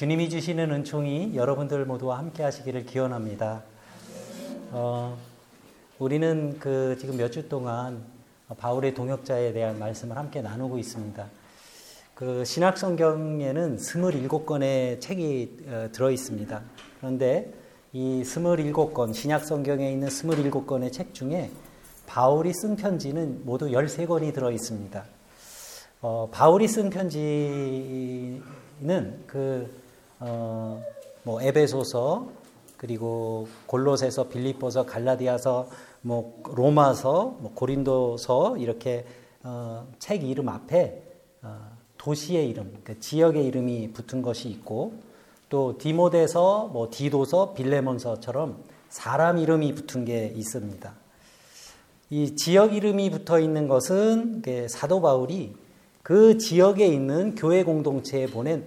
주님이 주시는 은총이 여러분들 모두와 함께 하시기를 기원합니다. 어, 우리는 그 지금 몇 주 동안 바울의 동역자에 대한 말씀을 함께 나누고 있습니다. 그 신학 성경에는 27권의 책이 어, 들어 있습니다. 그런데 이 27권, 신약 성경에 있는 27권의 책 중에 바울이 쓴 편지는 모두 13권이 들어 있습니다. 어, 바울이 쓴 편지는 그 어, 뭐 에베소서 그리고 골로새서, 빌립보서, 갈라디아서, 뭐 로마서, 뭐 고린도서 이렇게 어, 책 이름 앞에 어, 도시의 이름, 그 지역의 이름이 붙은 것이 있고 또 디모데서, 뭐 디도서, 빌레몬서처럼 사람 이름이 붙은 게 있습니다. 이 지역 이름이 붙어 있는 것은 사도 바울이 그 지역에 있는 교회 공동체에 보낸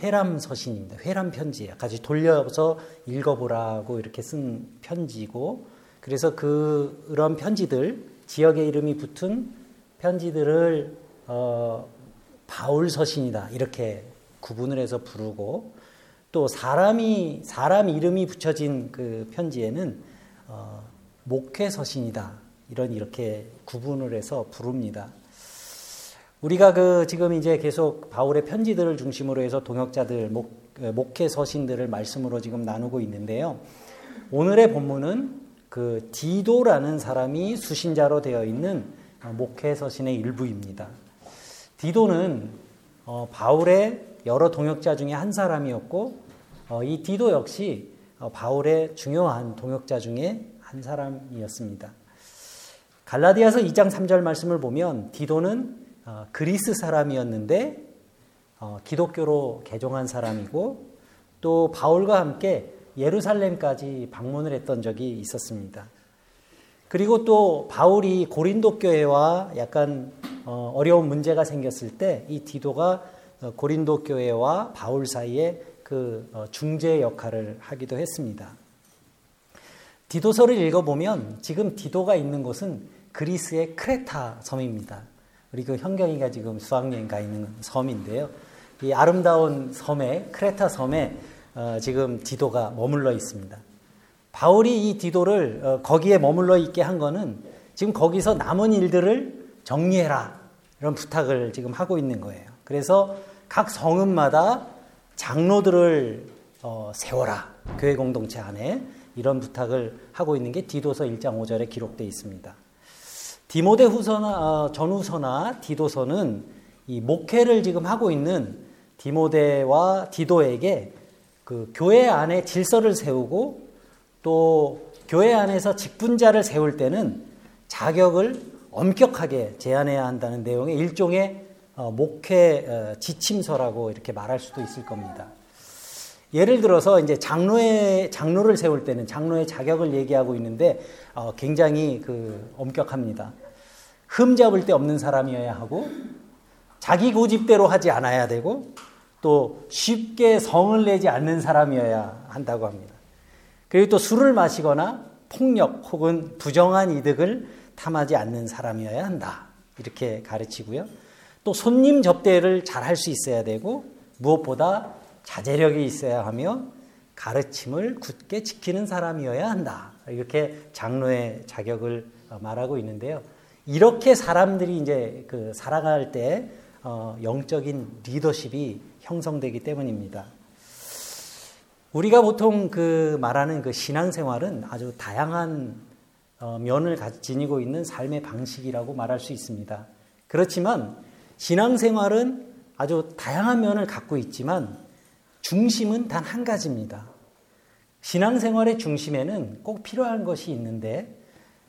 회람 서신입니다. 회람 편지예요. 같이 돌려서 읽어보라고 이렇게 쓴 편지고, 그래서 그, 그런 편지들, 지역의 이름이 붙은 편지들을, 어, 바울 서신이다. 이렇게 구분을 해서 부르고, 또 사람이, 사람 이름이 붙여진 그 편지에는, 어, 목회 서신이다. 이런 이렇게 구분을 해서 부릅니다. 우리가 그 지금 이제 계속 바울의 편지들을 중심으로 해서 동역자들 목, 목회 서신들을 말씀으로 지금 나누고 있는데요. 오늘의 본문은 그 디도라는 사람이 수신자로 되어 있는 목회 서신의 일부입니다. 디도는 어, 바울의 여러 동역자 중에 한 사람이었고 어, 이 디도 역시 어, 바울의 중요한 동역자 중에 한 사람이었습니다. 갈라디아서 2장 3절 말씀을 보면 디도는 어, 그리스 사람이었는데 어, 기독교로 개종한 사람이고 또 바울과 함께 예루살렘까지 방문을 했던 적이 있었습니다. 그리고 또 바울이 고린도 교회와 약간 어, 어려운 문제가 생겼을 때 이 디도가 어, 고린도 교회와 바울 사이에 그 어, 중재 역할을 하기도 했습니다. 디도서를 읽어보면 지금 디도가 있는 곳은 그리스의 크레타 섬입니다. 우리 그 현경이가 지금 수학여행 가 있는 섬인데요. 이 아름다운 섬에 크레타 섬에 어, 지금 디도가 머물러 있습니다. 바울이 이 디도를 어, 거기에 머물러 있게 한 거는 지금 거기서 남은 일들을 정리해라 이런 부탁을 지금 하고 있는 거예요. 그래서 각 성읍마다 장로들을 어, 세워라 교회 공동체 안에 이런 부탁을 하고 있는 게 디도서 1장 5절에 기록되어 있습니다. 디모데 후서나 어, 전후서나 디도서는 이 목회를 지금 하고 있는 디모데와 디도에게 그 교회 안에 질서를 세우고 또 교회 안에서 직분자를 세울 때는 자격을 엄격하게 제한해야 한다는 내용의 일종의 어, 목회 어, 지침서라고 이렇게 말할 수도 있을 겁니다. 예를 들어서 이제 장로의 장로를 세울 때는 장로의 자격을 얘기하고 있는데 어, 굉장히 그 엄격합니다. 흠 잡을 데 없는 사람이어야 하고 자기 고집대로 하지 않아야 되고 또 쉽게 성을 내지 않는 사람이어야 한다고 합니다. 그리고 또 술을 마시거나 폭력 혹은 부정한 이득을 탐하지 않는 사람이어야 한다. 이렇게 가르치고요. 또 손님 접대를 잘 할 수 있어야 되고 무엇보다 자제력이 있어야 하며 가르침을 굳게 지키는 사람이어야 한다. 이렇게 장로의 자격을 말하고 있는데요. 이렇게 사람들이 이제 그 살아갈 때 어, 영적인 리더십이 형성되기 때문입니다. 우리가 보통 그 말하는 그 신앙생활은 아주 다양한 어, 면을 지니고 있는 삶의 방식이라고 말할 수 있습니다. 그렇지만 신앙생활은 아주 다양한 면을 갖고 있지만 중심은 단 한 가지입니다. 신앙생활의 중심에는 꼭 필요한 것이 있는데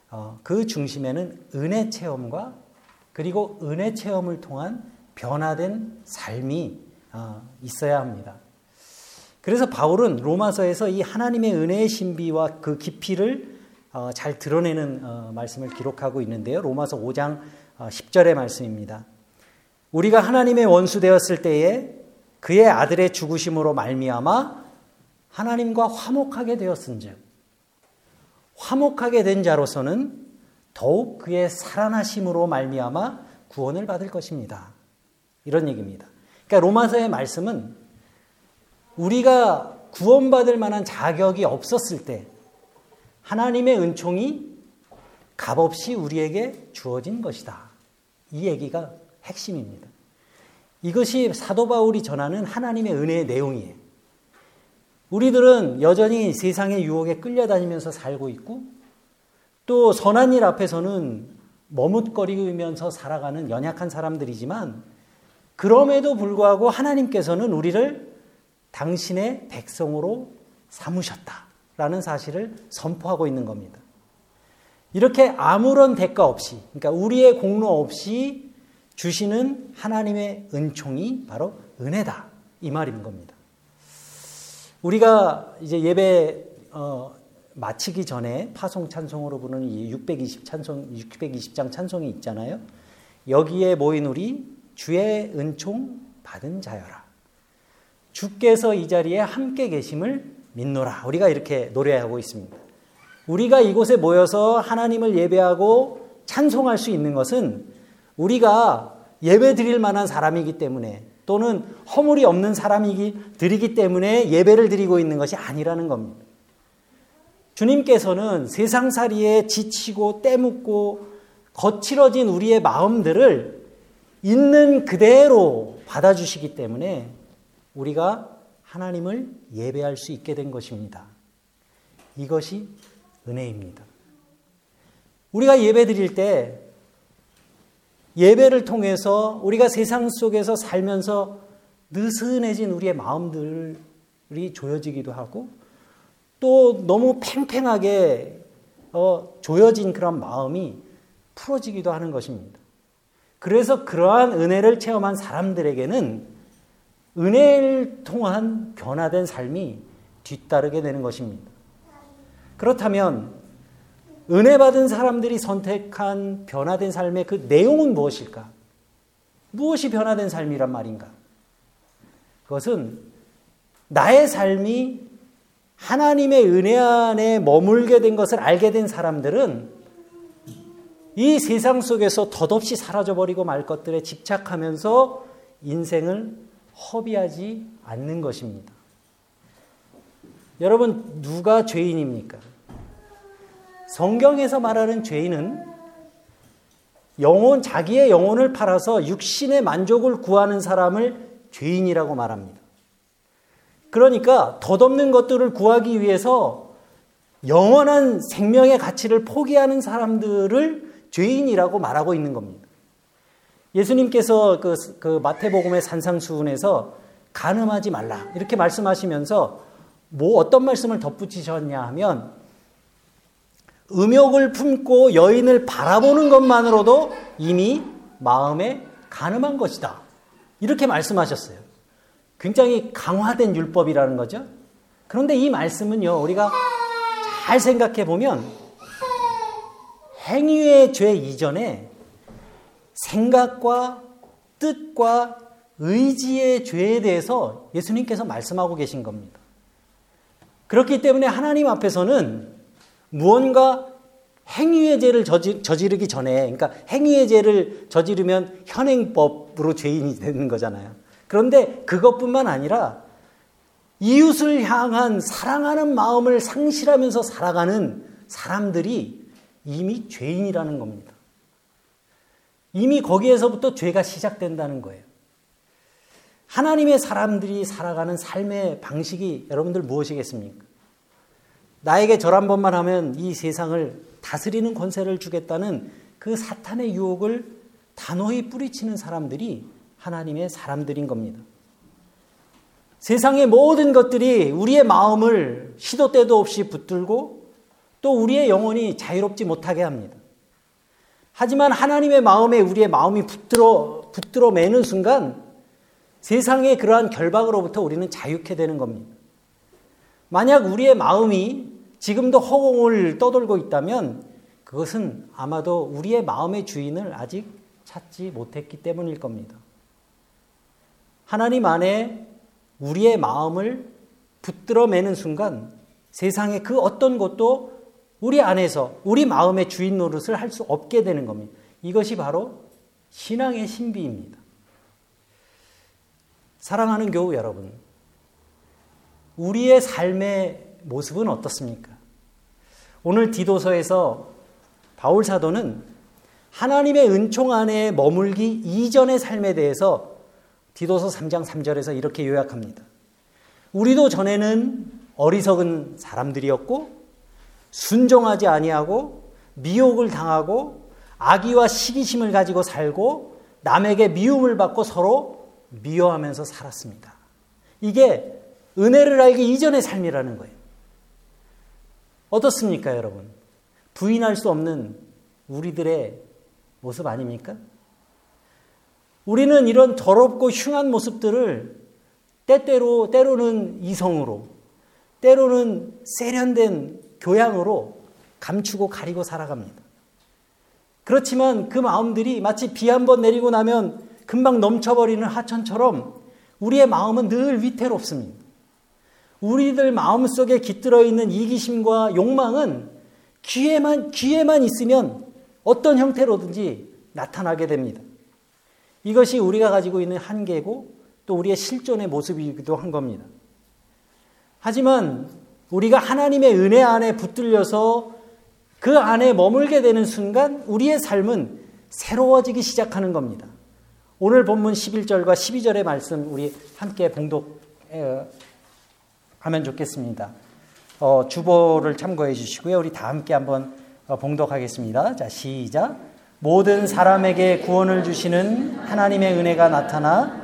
어, 그 중심에는 은혜 체험과 그리고 은혜 체험을 통한 변화된 삶이 어, 있어야 합니다. 그래서 바울은 로마서에서 이 하나님의 은혜의 신비와 그 깊이를 어, 잘 드러내는 말씀을 기록하고 있는데요. 로마서 5장 10절의 말씀입니다. 우리가 하나님의 원수 되었을 때에 그의 아들의 죽으심으로 말미암아 하나님과 화목하게 되었은즉 화목하게 된 자로서는 더욱 그의 살아나심으로 말미암아 구원을 받을 것입니다. 이런 얘기입니다. 그러니까 로마서의 말씀은 우리가 구원받을 만한 자격이 없었을 때 하나님의 은총이 값없이 우리에게 주어진 것이다. 이 얘기가 핵심입니다. 이것이 사도 바울이 전하는 하나님의 은혜의 내용이에요. 우리들은 여전히 세상의 유혹에 끌려다니면서 살고 있고 또 선한 일 앞에서는 머뭇거리면서 살아가는 연약한 사람들이지만 그럼에도 불구하고 하나님께서는 우리를 당신의 백성으로 삼으셨다라는 사실을 선포하고 있는 겁니다. 이렇게 아무런 대가 없이, 그러니까 우리의 공로 없이 주시는 하나님의 은총이 바로 은혜다. 이 말인 겁니다. 우리가 이제 예배 어, 마치기 전에 파송 찬송으로 부르는 이 620 찬송, 620장 찬송이 있잖아요. 여기에 모인 우리 주의 은총 받은 자여라. 주께서 이 자리에 함께 계심을 믿노라. 우리가 이렇게 노래하고 있습니다. 우리가 이곳에 모여서 하나님을 예배하고 찬송할 수 있는 것은 우리가 예배 드릴 만한 사람이기 때문에 또는 허물이 없는 사람이기 드리기 때문에 예배를 드리고 있는 것이 아니라는 겁니다. 주님께서는 세상살이에 지치고 때묻고 거칠어진 우리의 마음들을 있는 그대로 받아주시기 때문에 우리가 하나님을 예배할 수 있게 된 것입니다. 이것이 은혜입니다. 우리가 예배 드릴 때 예배를 통해서 우리가 세상 속에서 살면서 느슨해진 우리의 마음들이 조여지기도 하고 또 너무 팽팽하게 어, 조여진 그런 마음이 풀어지기도 하는 것입니다. 그래서 그러한 은혜를 체험한 사람들에게는 은혜를 통한 변화된 삶이 뒤따르게 되는 것입니다. 그렇다면 은혜 받은 사람들이 선택한 변화된 삶의 그 내용은 무엇일까? 무엇이 변화된 삶이란 말인가? 그것은 나의 삶이 하나님의 은혜 안에 머물게 된 것을 알게 된 사람들은 이 세상 속에서 덧없이 사라져버리고 말 것들에 집착하면서 인생을 허비하지 않는 것입니다. 여러분, 누가 죄인입니까? 성경에서 말하는 죄인은 영혼, 자기의 영혼을 팔아서 육신의 만족을 구하는 사람을 죄인이라고 말합니다. 그러니까 덧없는 것들을 구하기 위해서 영원한 생명의 가치를 포기하는 사람들을 죄인이라고 말하고 있는 겁니다. 예수님께서 그, 그 마태복음의 산상수훈에서 간음하지 말라 이렇게 말씀하시면서 뭐 어떤 말씀을 덧붙이셨냐 하면 음욕을 품고 여인을 바라보는 것만으로도 이미 마음에 간음한 것이다. 이렇게 말씀하셨어요. 굉장히 강화된 율법이라는 거죠. 그런데 이 말씀은요, 우리가 잘 생각해 보면 행위의 죄 이전에 생각과 뜻과 의지의 죄에 대해서 예수님께서 말씀하고 계신 겁니다. 그렇기 때문에 하나님 앞에서는 무언가 행위의 죄를 저지, 르기 전에, 그러니까 행위의 죄를 저지르면 현행법으로 죄인이 되는 거잖아요. 그런데 그것뿐만 아니라 이웃을 향한 사랑하는 마음을 상실하면서 살아가는 사람들이 이미 죄인이라는 겁니다. 이미 거기에서부터 죄가 시작된다는 거예요. 하나님의 사람들이 살아가는 삶의 방식이 여러분들 무엇이겠습니까? 나에게 절 한 번만 하면 이 세상을 다스리는 권세를 주겠다는 그 사탄의 유혹을 단호히 뿌리치는 사람들이 하나님의 사람들인 겁니다. 세상의 모든 것들이 우리의 마음을 시도 때도 없이 붙들고 또 우리의 영혼이 자유롭지 못하게 합니다. 하지만 하나님의 마음에 우리의 마음이 붙들어, 붙들어 매는 순간 세상의 그러한 결박으로부터 우리는 자유케 되는 겁니다. 만약 우리의 마음이 지금도 허공을 떠돌고 있다면 그것은 아마도 우리의 마음의 주인을 아직 찾지 못했기 때문일 겁니다. 하나님 안에 우리의 마음을 붙들어 매는 순간 세상의 그 어떤 것도 우리 안에서 우리 마음의 주인 노릇을 할 수 없게 되는 겁니다. 이것이 바로 신앙의 신비입니다. 사랑하는 교우 여러분, 우리의 삶의 모습은 어떻습니까? 오늘 디도서에서 바울 사도는 하나님의 은총 안에 머물기 이전의 삶에 대해서 디도서 3장 3절에서 이렇게 요약합니다. 우리도 전에는 어리석은 사람들이었고 순종하지 아니하고 미혹을 당하고 악의와 시기심을 가지고 살고 남에게 미움을 받고 서로 미워하면서 살았습니다. 이게 은혜를 알기 이전의 삶이라는 거예요. 어떻습니까, 여러분? 부인할 수 없는 우리들의 모습 아닙니까? 우리는 이런 더럽고 흉한 모습들을 때때로, 때로는 이성으로, 때로는 세련된 교양으로 감추고 가리고 살아갑니다. 그렇지만 그 마음들이 마치 비 한 번 내리고 나면 금방 넘쳐버리는 하천처럼 우리의 마음은 늘 위태롭습니다. 우리들 마음 속에 깃들어 있는 이기심과 욕망은 귀에만, 귀에만 있으면 어떤 형태로든지 나타나게 됩니다. 이것이 우리가 가지고 있는 한계고 또 우리의 실존의 모습이기도 한 겁니다. 하지만 우리가 하나님의 은혜 안에 붙들려서 그 안에 머물게 되는 순간 우리의 삶은 새로워지기 시작하는 겁니다. 오늘 본문 11절과 12절의 말씀 우리 함께 봉독 하면 좋겠습니다. 어, 주보를 참고해 주시고요. 우리 다 함께 한번 어, 봉독하겠습니다. 자, 시작. 모든 사람에게 구원을 주시는 하나님의 은혜가 나타나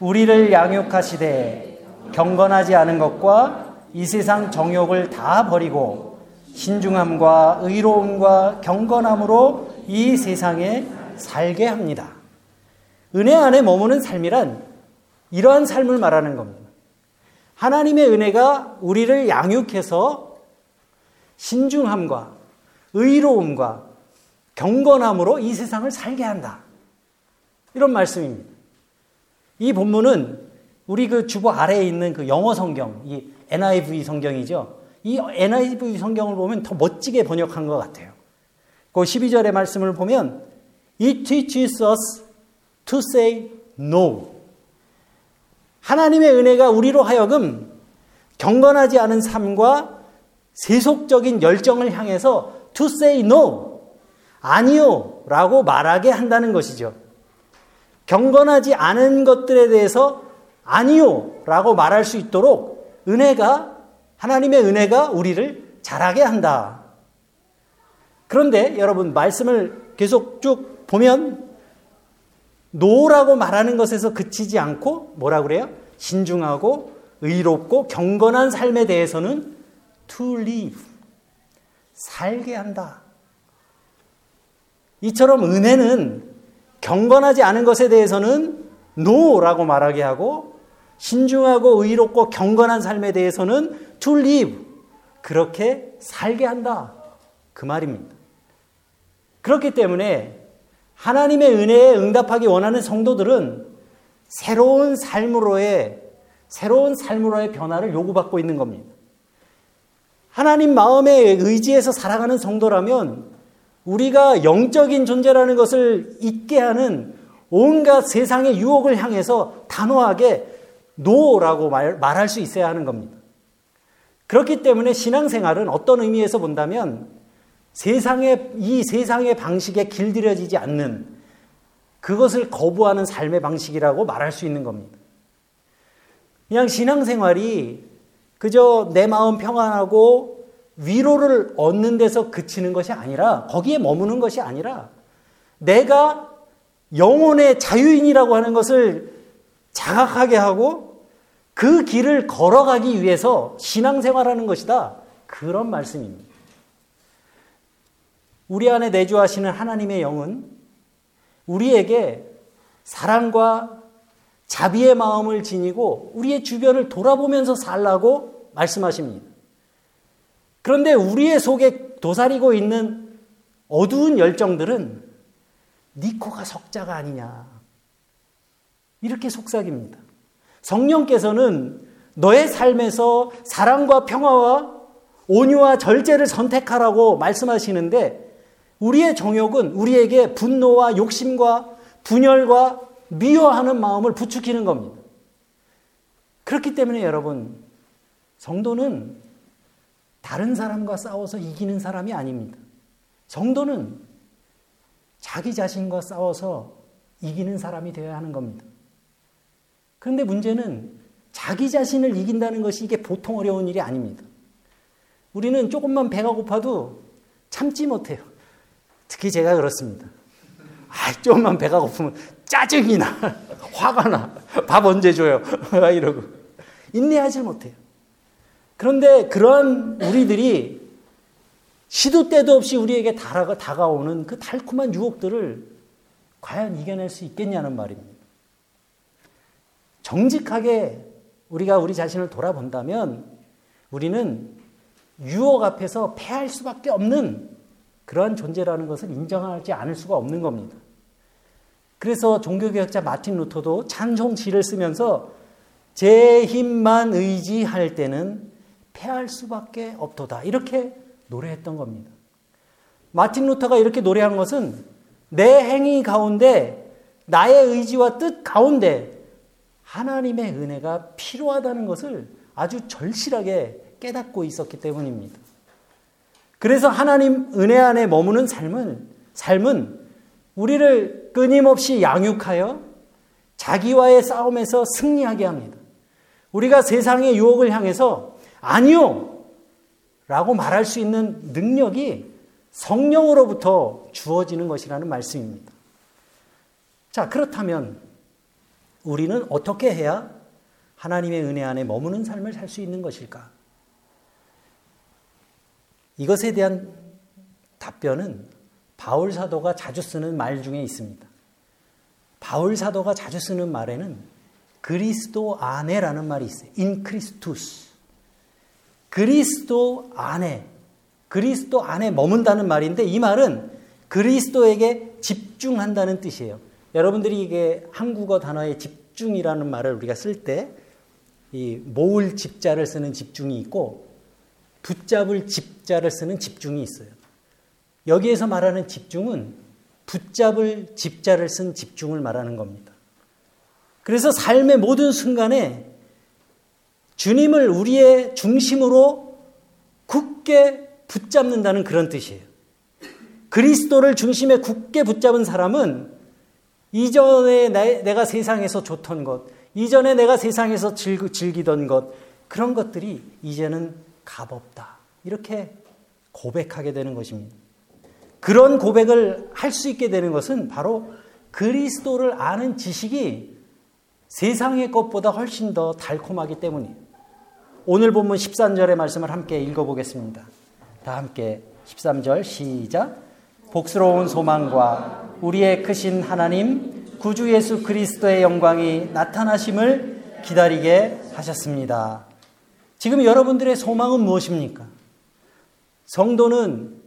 우리를 양육하시되 경건하지 않은 것과 이 세상 정욕을 다 버리고 신중함과 의로움과 경건함으로 이 세상에 살게 합니다. 은혜 안에 머무는 삶이란 이러한 삶을 말하는 겁니다. 하나님의 은혜가 우리를 양육해서 신중함과 의로움과 경건함으로 이 세상을 살게 한다. 이런 말씀입니다. 이 본문은 우리 그 주보 아래에 있는 그 영어 성경, 이 NIV 성경이죠. 이 NIV 성경을 보면 더 멋지게 번역한 것 같아요. 그 12절의 말씀을 보면 It teaches us to say no. 하나님의 은혜가 우리로 하여금 경건하지 않은 삶과 세속적인 열정을 향해서 to say no. 아니요. 라고 말하게 한다는 것이죠. 경건하지 않은 것들에 대해서 아니요. 라고 말할 수 있도록 은혜가, 하나님의 은혜가 우리를 잘하게 한다. 그런데 여러분, 말씀을 계속 쭉 보면 노라고 말하는 것에서 그치지 않고 뭐라 그래요? 신중하고 의롭고 경건한 삶에 대해서는 to live 살게 한다. 이처럼 은혜는 경건하지 않은 것에 대해서는 no라고 말하게 하고 신중하고 의롭고 경건한 삶에 대해서는 to live 그렇게 살게 한다. 그 말입니다. 그렇기 때문에 하나님의 은혜에 응답하기 원하는 성도들은 새로운 삶으로의 새로운 삶으로의 변화를 요구받고 있는 겁니다. 하나님 마음에 의지해서 살아가는 성도라면 우리가 영적인 존재라는 것을 잊게 하는 온갖 세상의 유혹을 향해서 단호하게 노라고 말, 말할 수 있어야 하는 겁니다. 그렇기 때문에 신앙생활은 어떤 의미에서 본다면 세상의 이 세상의 방식에 길들여지지 않는 그것을 거부하는 삶의 방식이라고 말할 수 있는 겁니다. 그냥 신앙생활이 그저 내 마음 평안하고 위로를 얻는 데서 그치는 것이 아니라 거기에 머무는 것이 아니라 내가 영혼의 자유인이라고 하는 것을 자각하게 하고 그 길을 걸어가기 위해서 신앙생활하는 것이다. 그런 말씀입니다. 우리 안에 내주하시는 하나님의 영은 우리에게 사랑과 자비의 마음을 지니고 우리의 주변을 돌아보면서 살라고 말씀하십니다. 그런데 우리의 속에 도사리고 있는 어두운 열정들은 니코가 석자가 아니냐. 이렇게 속삭입니다. 성령께서는 너의 삶에서 사랑과 평화와 온유와 절제를 선택하라고 말씀하시는데 우리의 정욕은 우리에게 분노와 욕심과 분열과 미워하는 마음을 부추기는 겁니다. 그렇기 때문에 여러분, 성도는 다른 사람과 싸워서 이기는 사람이 아닙니다. 성도는 자기 자신과 싸워서 이기는 사람이 되어야 하는 겁니다. 그런데 문제는 자기 자신을 이긴다는 것이 이게 보통 어려운 일이 아닙니다. 우리는 조금만 배가 고파도 참지 못해요. 특히 제가 그렇습니다. 아, 조금만 배가 고프면 짜증이 나. 화가 나. 밥 언제 줘요? 이러고. 인내하지 못해요. 그런데 그러한 우리들이 시도 때도 없이 우리에게 다가오는 그 달콤한 유혹들을 과연 이겨낼 수 있겠냐는 말입니다. 정직하게 우리가 우리 자신을 돌아본다면 우리는 유혹 앞에서 패할 수밖에 없는 그러한 존재라는 것을 인정하지 않을 수가 없는 겁니다. 그래서 종교개혁자 마틴 루터도 찬송지를 쓰면서 제 힘만 의지할 때는 패할 수밖에 없도다. 이렇게 노래했던 겁니다. 마틴 루터가 이렇게 노래한 것은 내 행위 가운데 나의 의지와 뜻 가운데 하나님의 은혜가 필요하다는 것을 아주 절실하게 깨닫고 있었기 때문입니다. 그래서 하나님 은혜 안에 머무는 삶은 삶은 우리를 끊임없이 양육하여 자기와의 싸움에서 승리하게 합니다. 우리가 세상의 유혹을 향해서 아니요! 라고 말할 수 있는 능력이 성령으로부터 주어지는 것이라는 말씀입니다. 자, 그렇다면 우리는 어떻게 해야 하나님의 은혜 안에 머무는 삶을 살 수 있는 것일까? 이것에 대한 답변은 바울 사도가 자주 쓰는 말 중에 있습니다. 바울 사도가 자주 쓰는 말에는 그리스도 안에라는 말이 있어요. 인 크리스투스. 그리스도 안에, 그리스도 안에 머문다는 말인데 이 말은 그리스도에게 집중한다는 뜻이에요. 여러분들이 이게 한국어 단어의 집중이라는 말을 우리가 쓸 때 이 모을 집자를 쓰는 집중이 있고 붙잡을 집자를 쓰는 집중이 있어요. 여기에서 말하는 집중은 붙잡을 집자를 쓴 집중을 말하는 겁니다. 그래서 삶의 모든 순간에 주님을 우리의 중심으로 굳게 붙잡는다는 그런 뜻이에요. 그리스도를 중심에 굳게 붙잡은 사람은 이전에 내가 세상에서 좋던 것, 이전에 내가 세상에서 즐기던 것, 그런 것들이 이제는 값없다. 이렇게 고백하게 되는 것입니다. 그런 고백을 할 수 있게 되는 것은 바로 그리스도를 아는 지식이 세상의 것보다 훨씬 더 달콤하기 때문이에요. 오늘 본문 13절의 말씀을 함께 읽어보겠습니다. 다 함께 13절 시작. 복스러운 소망과 우리의 크신 하나님 구주 예수 그리스도의 영광이 나타나심을 기다리게 하셨습니다. 지금 여러분들의 소망은 무엇입니까? 성도는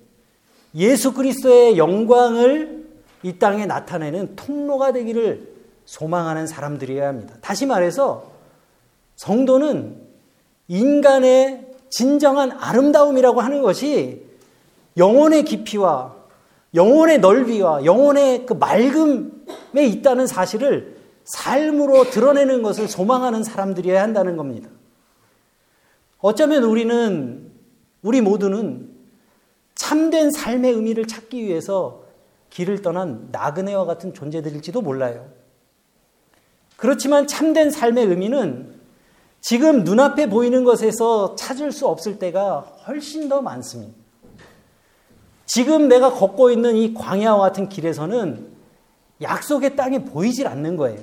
예수 그리스도의 영광을 이 땅에 나타내는 통로가 되기를 소망하는 사람들이어야 합니다. 다시 말해서 성도는 인간의 진정한 아름다움이라고 하는 것이 영혼의 깊이와 영혼의 넓이와 영혼의 그 맑음에 있다는 사실을 삶으로 드러내는 것을 소망하는 사람들이어야 한다는 겁니다. 어쩌면 우리는, 우리 모두는 참된 삶의 의미를 찾기 위해서 길을 떠난 나그네와 같은 존재들일지도 몰라요. 그렇지만 참된 삶의 의미는 지금 눈앞에 보이는 것에서 찾을 수 없을 때가 훨씬 더 많습니다. 지금 내가 걷고 있는 이 광야와 같은 길에서는 약속의 땅이 보이질 않는 거예요.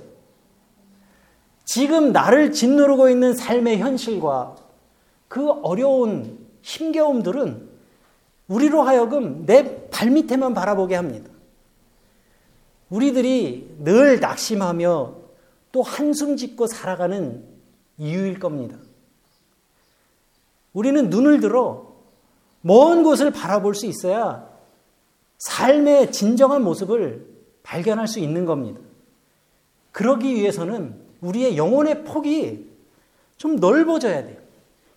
지금 나를 짓누르고 있는 삶의 현실과 그 어려운 힘겨움들은 우리로 하여금 내 발밑에만 바라보게 합니다. 우리들이 늘 낙심하며 또 한숨 짓고 살아가는 이유일 겁니다. 우리는 눈을 들어 먼 곳을 바라볼 수 있어야 삶의 진정한 모습을 발견할 수 있는 겁니다. 그러기 위해서는 우리의 영혼의 폭이 좀 넓어져야 돼요.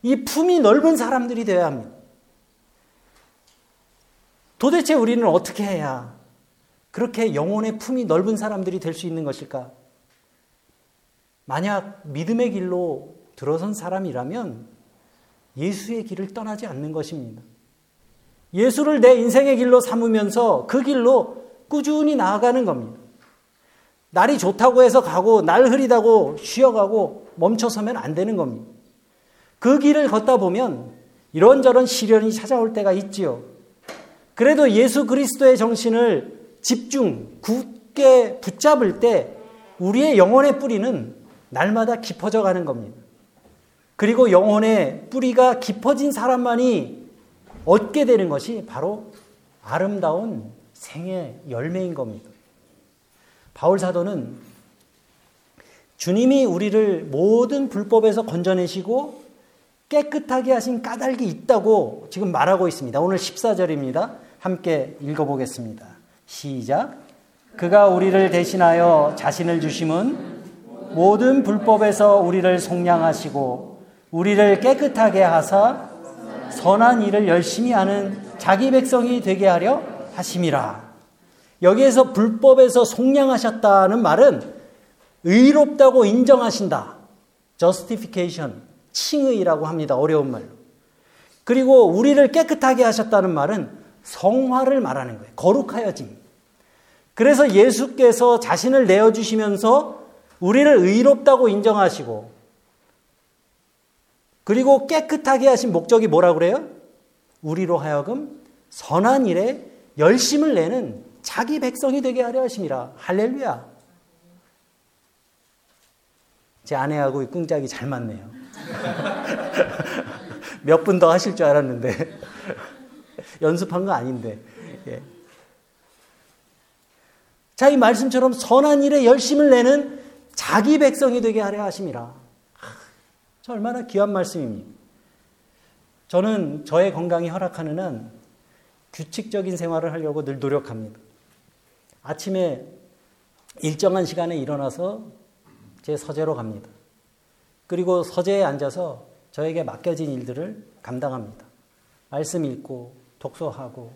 이 품이 넓은 사람들이 되어야 합니다. 도대체 우리는 어떻게 해야 그렇게 영혼의 품이 넓은 사람들이 될 수 있는 것일까? 만약 믿음의 길로 들어선 사람이라면 예수의 길을 떠나지 않는 것입니다. 예수를 내 인생의 길로 삼으면서 그 길로 꾸준히 나아가는 겁니다. 날이 좋다고 해서 가고 날 흐리다고 쉬어가고 멈춰서면 안 되는 겁니다. 그 길을 걷다 보면 이런저런 시련이 찾아올 때가 있지요. 그래도 예수 그리스도의 정신을 집중, 굳게 붙잡을 때 우리의 영혼의 뿌리는 날마다 깊어져 가는 겁니다. 그리고 영혼의 뿌리가 깊어진 사람만이 얻게 되는 것이 바로 아름다운 생의 열매인 겁니다. 바울 사도는 주님이 우리를 모든 불법에서 건져내시고 깨끗하게 하신 까닭이 있다고 지금 말하고 있습니다. 오늘 14절입니다. 함께 읽어보겠습니다. 시작. 그가 우리를 대신하여 자신을 주심은 모든 불법에서 우리를 속량하시고 우리를 깨끗하게 하사 선한 일을 열심히 하는 자기 백성이 되게 하려 하심이라. 여기에서 불법에서 속량하셨다는 말은 의롭다고 인정하신다. justification, 칭의라고 합니다. 어려운 말로. 그리고 우리를 깨끗하게 하셨다는 말은 성화를 말하는 거예요. 거룩하여짐. 그래서 예수께서 자신을 내어주시면서 우리를 의롭다고 인정하시고 그리고 깨끗하게 하신 목적이 뭐라 그래요? 우리로 하여금 선한 일에 열심을 내는 자기 백성이 되게 하려 하심이라. 할렐루야. 제 아내하고 꿍짝이 잘 맞네요. 몇 분 더 하실 줄 알았는데 연습한 거 아닌데. 예. 자, 이 말씀처럼 선한 일에 열심을 내는 자기 백성이 되게 하려 하심이라. 저 얼마나 귀한 말씀입니다. 저는 저의 건강이 허락하는 한 규칙적인 생활을 하려고 늘 노력합니다. 아침에 일정한 시간에 일어나서 제 서재로 갑니다. 그리고 서재에 앉아서 저에게 맡겨진 일들을 감당합니다. 말씀 읽고 독서하고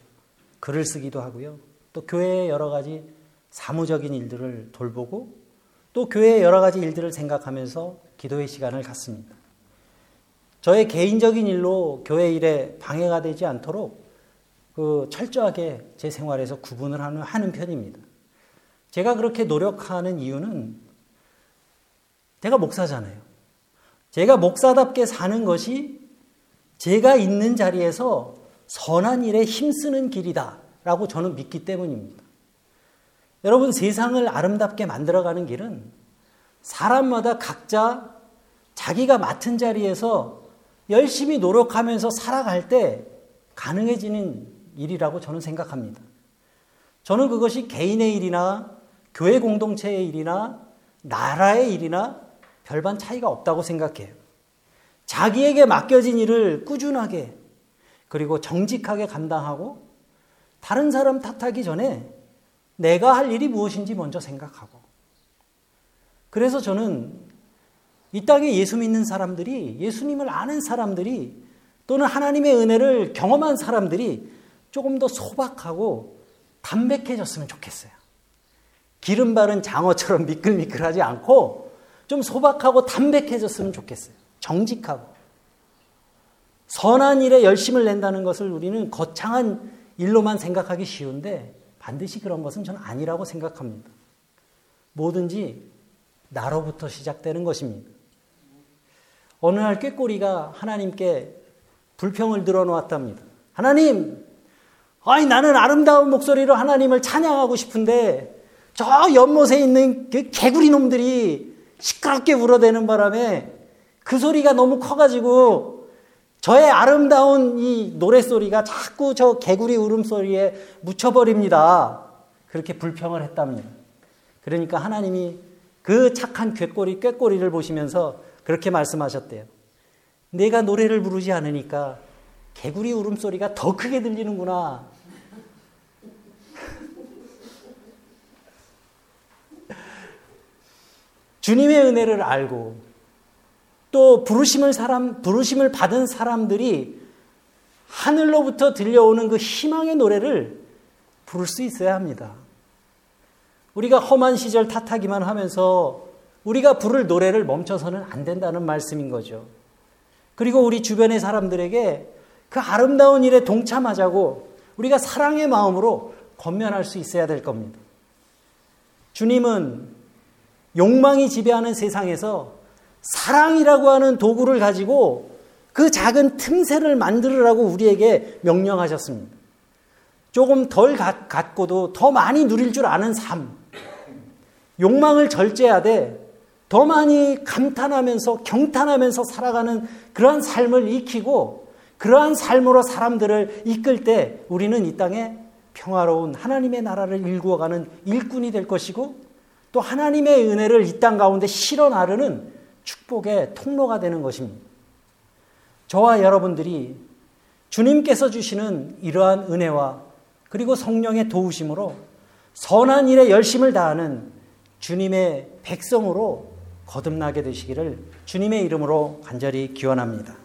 글을 쓰기도 하고요. 또 교회의 여러 가지 사무적인 일들을 돌보고 또 교회의 여러 가지 일들을 생각하면서 기도의 시간을 갖습니다. 저의 개인적인 일로 교회 일에 방해가 되지 않도록 그 철저하게 제 생활에서 구분을 하는, 하는 편입니다. 제가 그렇게 노력하는 이유는 제가 목사잖아요. 제가 목사답게 사는 것이 제가 있는 자리에서 선한 일에 힘쓰는 길이다라고 저는 믿기 때문입니다. 여러분 세상을 아름답게 만들어가는 길은 사람마다 각자 자기가 맡은 자리에서 열심히 노력하면서 살아갈 때 가능해지는 일이라고 저는 생각합니다. 저는 그것이 개인의 일이나 교회 공동체의 일이나 나라의 일이나 별반 차이가 없다고 생각해요. 자기에게 맡겨진 일을 꾸준하게 그리고 정직하게 감당하고 다른 사람 탓하기 전에 내가 할 일이 무엇인지 먼저 생각하고 그래서 저는 이 땅에 예수 믿는 사람들이 예수님을 아는 사람들이 또는 하나님의 은혜를 경험한 사람들이 조금 더 소박하고 담백해졌으면 좋겠어요. 기름 바른 장어처럼 미끌미끌하지 않고 좀 소박하고 담백해졌으면 좋겠어요. 정직하고. 선한 일에 열심을 낸다는 것을 우리는 거창한 일로만 생각하기 쉬운데 반드시 그런 것은 저는 아니라고 생각합니다. 뭐든지 나로부터 시작되는 것입니다. 어느 날 꾀꼬리가 하나님께 불평을 들어놓았답니다. 하나님, 아니 나는 아름다운 목소리로 하나님을 찬양하고 싶은데 저 연못에 있는 그 개구리 놈들이 시끄럽게 울어대는 바람에 그 소리가 너무 커가지고 저의 아름다운 이 노래소리가 자꾸 저 개구리 울음소리에 묻혀버립니다. 그렇게 불평을 했답니다. 그러니까 하나님이 그 착한 꾀꼬리, 꾀꼬리를 보시면서 그렇게 말씀하셨대요. 내가 노래를 부르지 않으니까 개구리 울음소리가 더 크게 들리는구나. 주님의 은혜를 알고 또 부르심을 사람 부르심을 받은 사람들이 하늘로부터 들려오는 그 희망의 노래를 부를 수 있어야 합니다. 우리가 험한 시절 탓하기만 하면서 우리가 부를 노래를 멈춰서는 안 된다는 말씀인 거죠. 그리고 우리 주변의 사람들에게 그 아름다운 일에 동참하자고 우리가 사랑의 마음으로 권면할 수 있어야 될 겁니다. 주님은 욕망이 지배하는 세상에서 사랑이라고 하는 도구를 가지고 그 작은 틈새를 만들으라고 우리에게 명령하셨습니다. 조금 덜 갖고도 더 많이 누릴 줄 아는 삶. 욕망을 절제하되 더 많이 감탄하면서 경탄하면서 살아가는 그러한 삶을 익히고 그러한 삶으로 사람들을 이끌 때 우리는 이 땅에 평화로운 하나님의 나라를 일구어가는 일꾼이 될 것이고 또 하나님의 은혜를 이 땅 가운데 실어 나르는 축복의 통로가 되는 것입니다. 저와 여러분들이 주님께서 주시는 이러한 은혜와 그리고 성령의 도우심으로 선한 일에 열심을 다하는 주님의 백성으로 거듭나게 되시기를 주님의 이름으로 간절히 기원합니다.